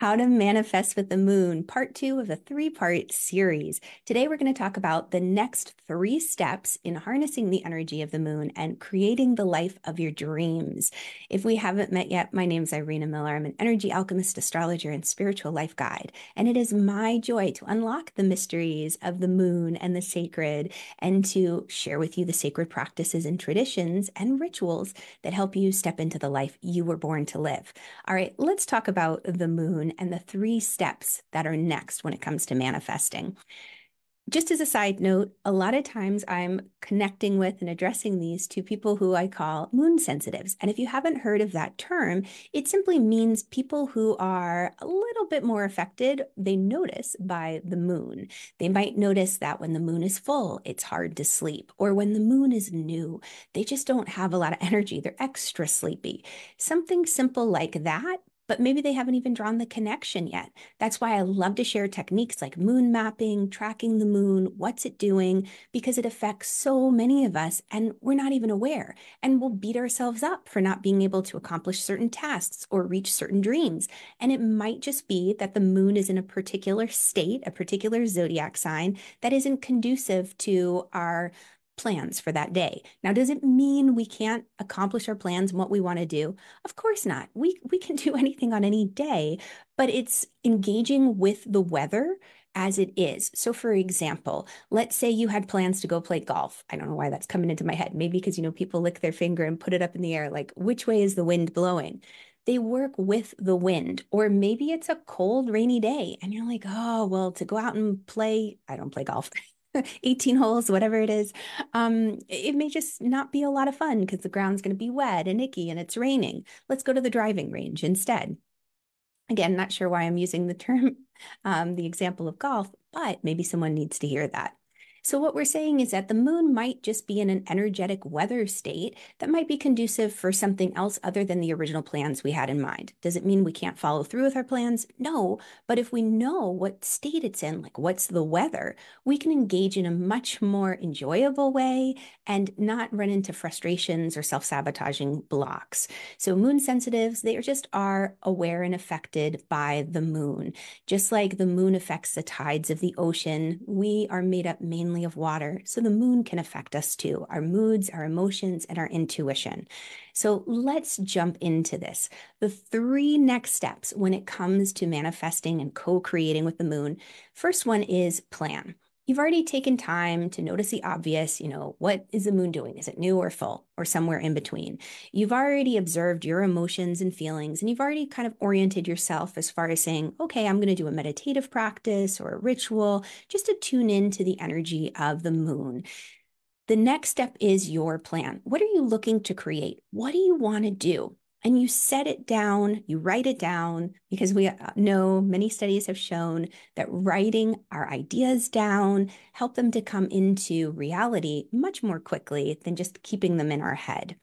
How to Manifest with the Moon, part two of a three part series. Today, we're going to talk about the next three steps in harnessing the energy of the moon and creating the life of your dreams. If we haven't met yet, my name is Irena Miller. I'm an energy alchemist, astrologer, and spiritual life guide. And it is my joy to unlock the mysteries of the moon and the sacred and to share with you the sacred practices and traditions and rituals that help you step into the life you were born to live. All right, let's talk about the moon and the three steps that are next when it comes to manifesting. Just as a side note, a lot of times I'm connecting with and addressing these to people who I call moon sensitives. And if you haven't heard of that term, it simply means people who are a little bit more affected. They notice by the moon. They might notice that when the moon is full, it's hard to sleep, or when the moon is new, they just don't have a lot of energy. They're extra sleepy. Something simple like that but maybe they haven't even drawn the connection yet. That's why I love to share techniques like moon mapping, tracking the moon, what's it doing, because it affects so many of us and we're not even aware. And we'll beat ourselves up for not being able to accomplish certain tasks or reach certain dreams. And it might just be that the moon is in a particular state, a particular zodiac sign that isn't conducive to our plans for that day. Now, does it mean we can't accomplish our plans and what we want to do? Of course not. We we can do anything on any day, but it's engaging with the weather as it is. So for example, let's say you had plans to go play golf. I don't know why that's coming into my head. Maybe because you know people lick their finger and put it up in the air like which way is the wind blowing? They work with the wind, or maybe it's a cold, rainy day, and you're like, oh, well, to go out and play, I don't play golf. 18 holes, whatever it is, um, it may just not be a lot of fun because the ground's going to be wet and icky and it's raining. Let's go to the driving range instead. Again, not sure why I'm using the term, um, the example of golf, but maybe someone needs to hear that. So, what we're saying is that the moon might just be in an energetic weather state that might be conducive for something else other than the original plans we had in mind. Does it mean we can't follow through with our plans? No. But if we know what state it's in, like what's the weather, we can engage in a much more enjoyable way and not run into frustrations or self sabotaging blocks. So, moon sensitives, they just are aware and affected by the moon. Just like the moon affects the tides of the ocean, we are made up mainly of water. So the moon can affect us too, our moods, our emotions, and our intuition. So let's jump into this. The three next steps when it comes to manifesting and co creating with the moon first one is plan. You've already taken time to notice the obvious, you know, what is the moon doing? Is it new or full or somewhere in between? You've already observed your emotions and feelings, and you've already kind of oriented yourself as far as saying, okay, I'm going to do a meditative practice or a ritual just to tune into the energy of the moon. The next step is your plan. What are you looking to create? What do you want to do? And you set it down, you write it down, because we uh, know many studies have shown that writing our ideas down help them to come into reality much more quickly than just keeping them in our head.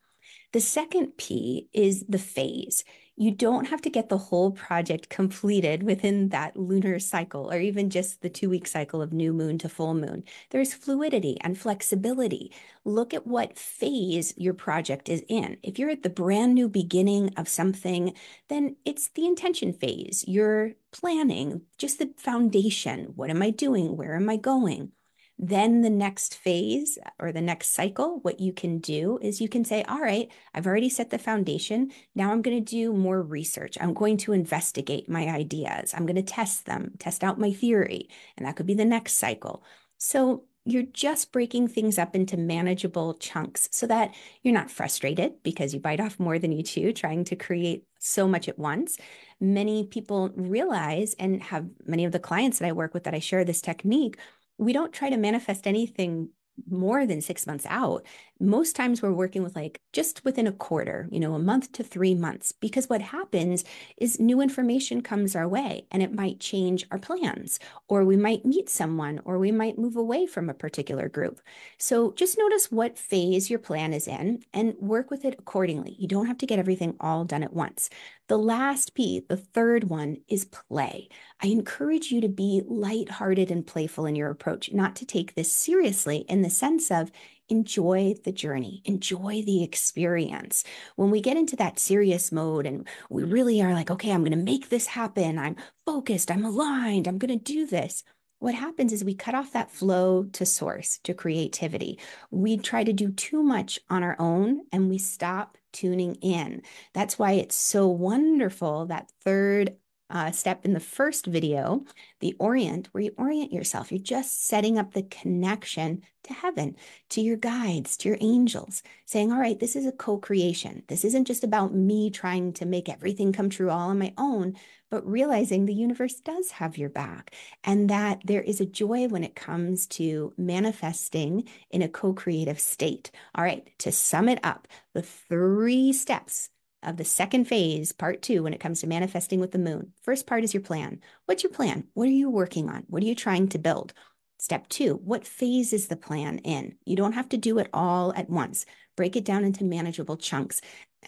The second P is the phase you don't have to get the whole project completed within that lunar cycle or even just the two week cycle of new moon to full moon. There's fluidity and flexibility. Look at what phase your project is in. If you're at the brand new beginning of something, then it's the intention phase. You're planning just the foundation. What am I doing? Where am I going? Then the next phase or the next cycle, what you can do is you can say, all right, I've already set the foundation. Now I'm going to do more research. I'm going to investigate my ideas. I'm going to test them, test out my theory. And that could be the next cycle. So you're just breaking things up into manageable chunks so that you're not frustrated because you bite off more than you chew trying to create so much at once. Many people realize and have many of the clients that I work with that I share this technique we don't try to manifest anything more than six months out. Most times we're working with like just within a quarter, you know, a month to three months, because what happens is new information comes our way and it might change our plans, or we might meet someone, or we might move away from a particular group. So just notice what phase your plan is in and work with it accordingly. You don't have to get everything all done at once. The last P, the third one, is play. I encourage you to be lighthearted and playful in your approach, not to take this seriously in the sense of enjoy the journey, enjoy the experience. When we get into that serious mode and we really are like, okay, I'm going to make this happen, I'm focused, I'm aligned, I'm going to do this what happens is we cut off that flow to source, to creativity. We try to do too much on our own and we stop tuning in. That's why it's so wonderful that third uh, step in the first video, the orient, where you orient yourself. You're just setting up the connection to heaven, to your guides, to your angels, saying, All right, this is a co creation. This isn't just about me trying to make everything come true all on my own, but realizing the universe does have your back and that there is a joy when it comes to manifesting in a co creative state. All right, to sum it up, the three steps of the second phase, part two, when it comes to manifesting with the moon. First part is your plan. What's your plan? What are you working on? What are you trying to build? Step two, what phase is the plan in? You don't have to do it all at once. Break it down into manageable chunks.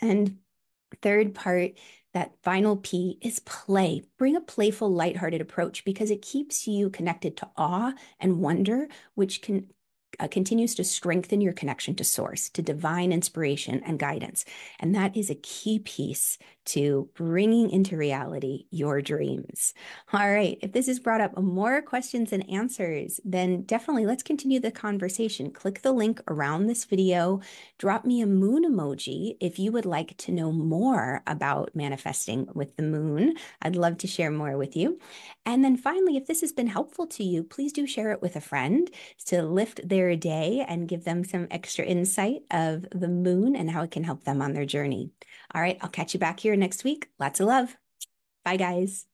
And third part, that final P is play. Bring a playful, lighthearted approach because it keeps you connected to awe and wonder, which can uh, continues to strengthen your connection to source, to divine inspiration and guidance. And that is a key piece to bringing into reality your dreams. All right. If this has brought up more questions and answers, then definitely let's continue the conversation. Click the link around this video. Drop me a moon emoji if you would like to know more about manifesting with the moon. I'd love to share more with you. And then finally, if this has been helpful to you, please do share it with a friend to lift their day and give them some extra insight of the moon and how it can help them on their journey. All right. I'll catch you back here next week. Lots of love. Bye, guys.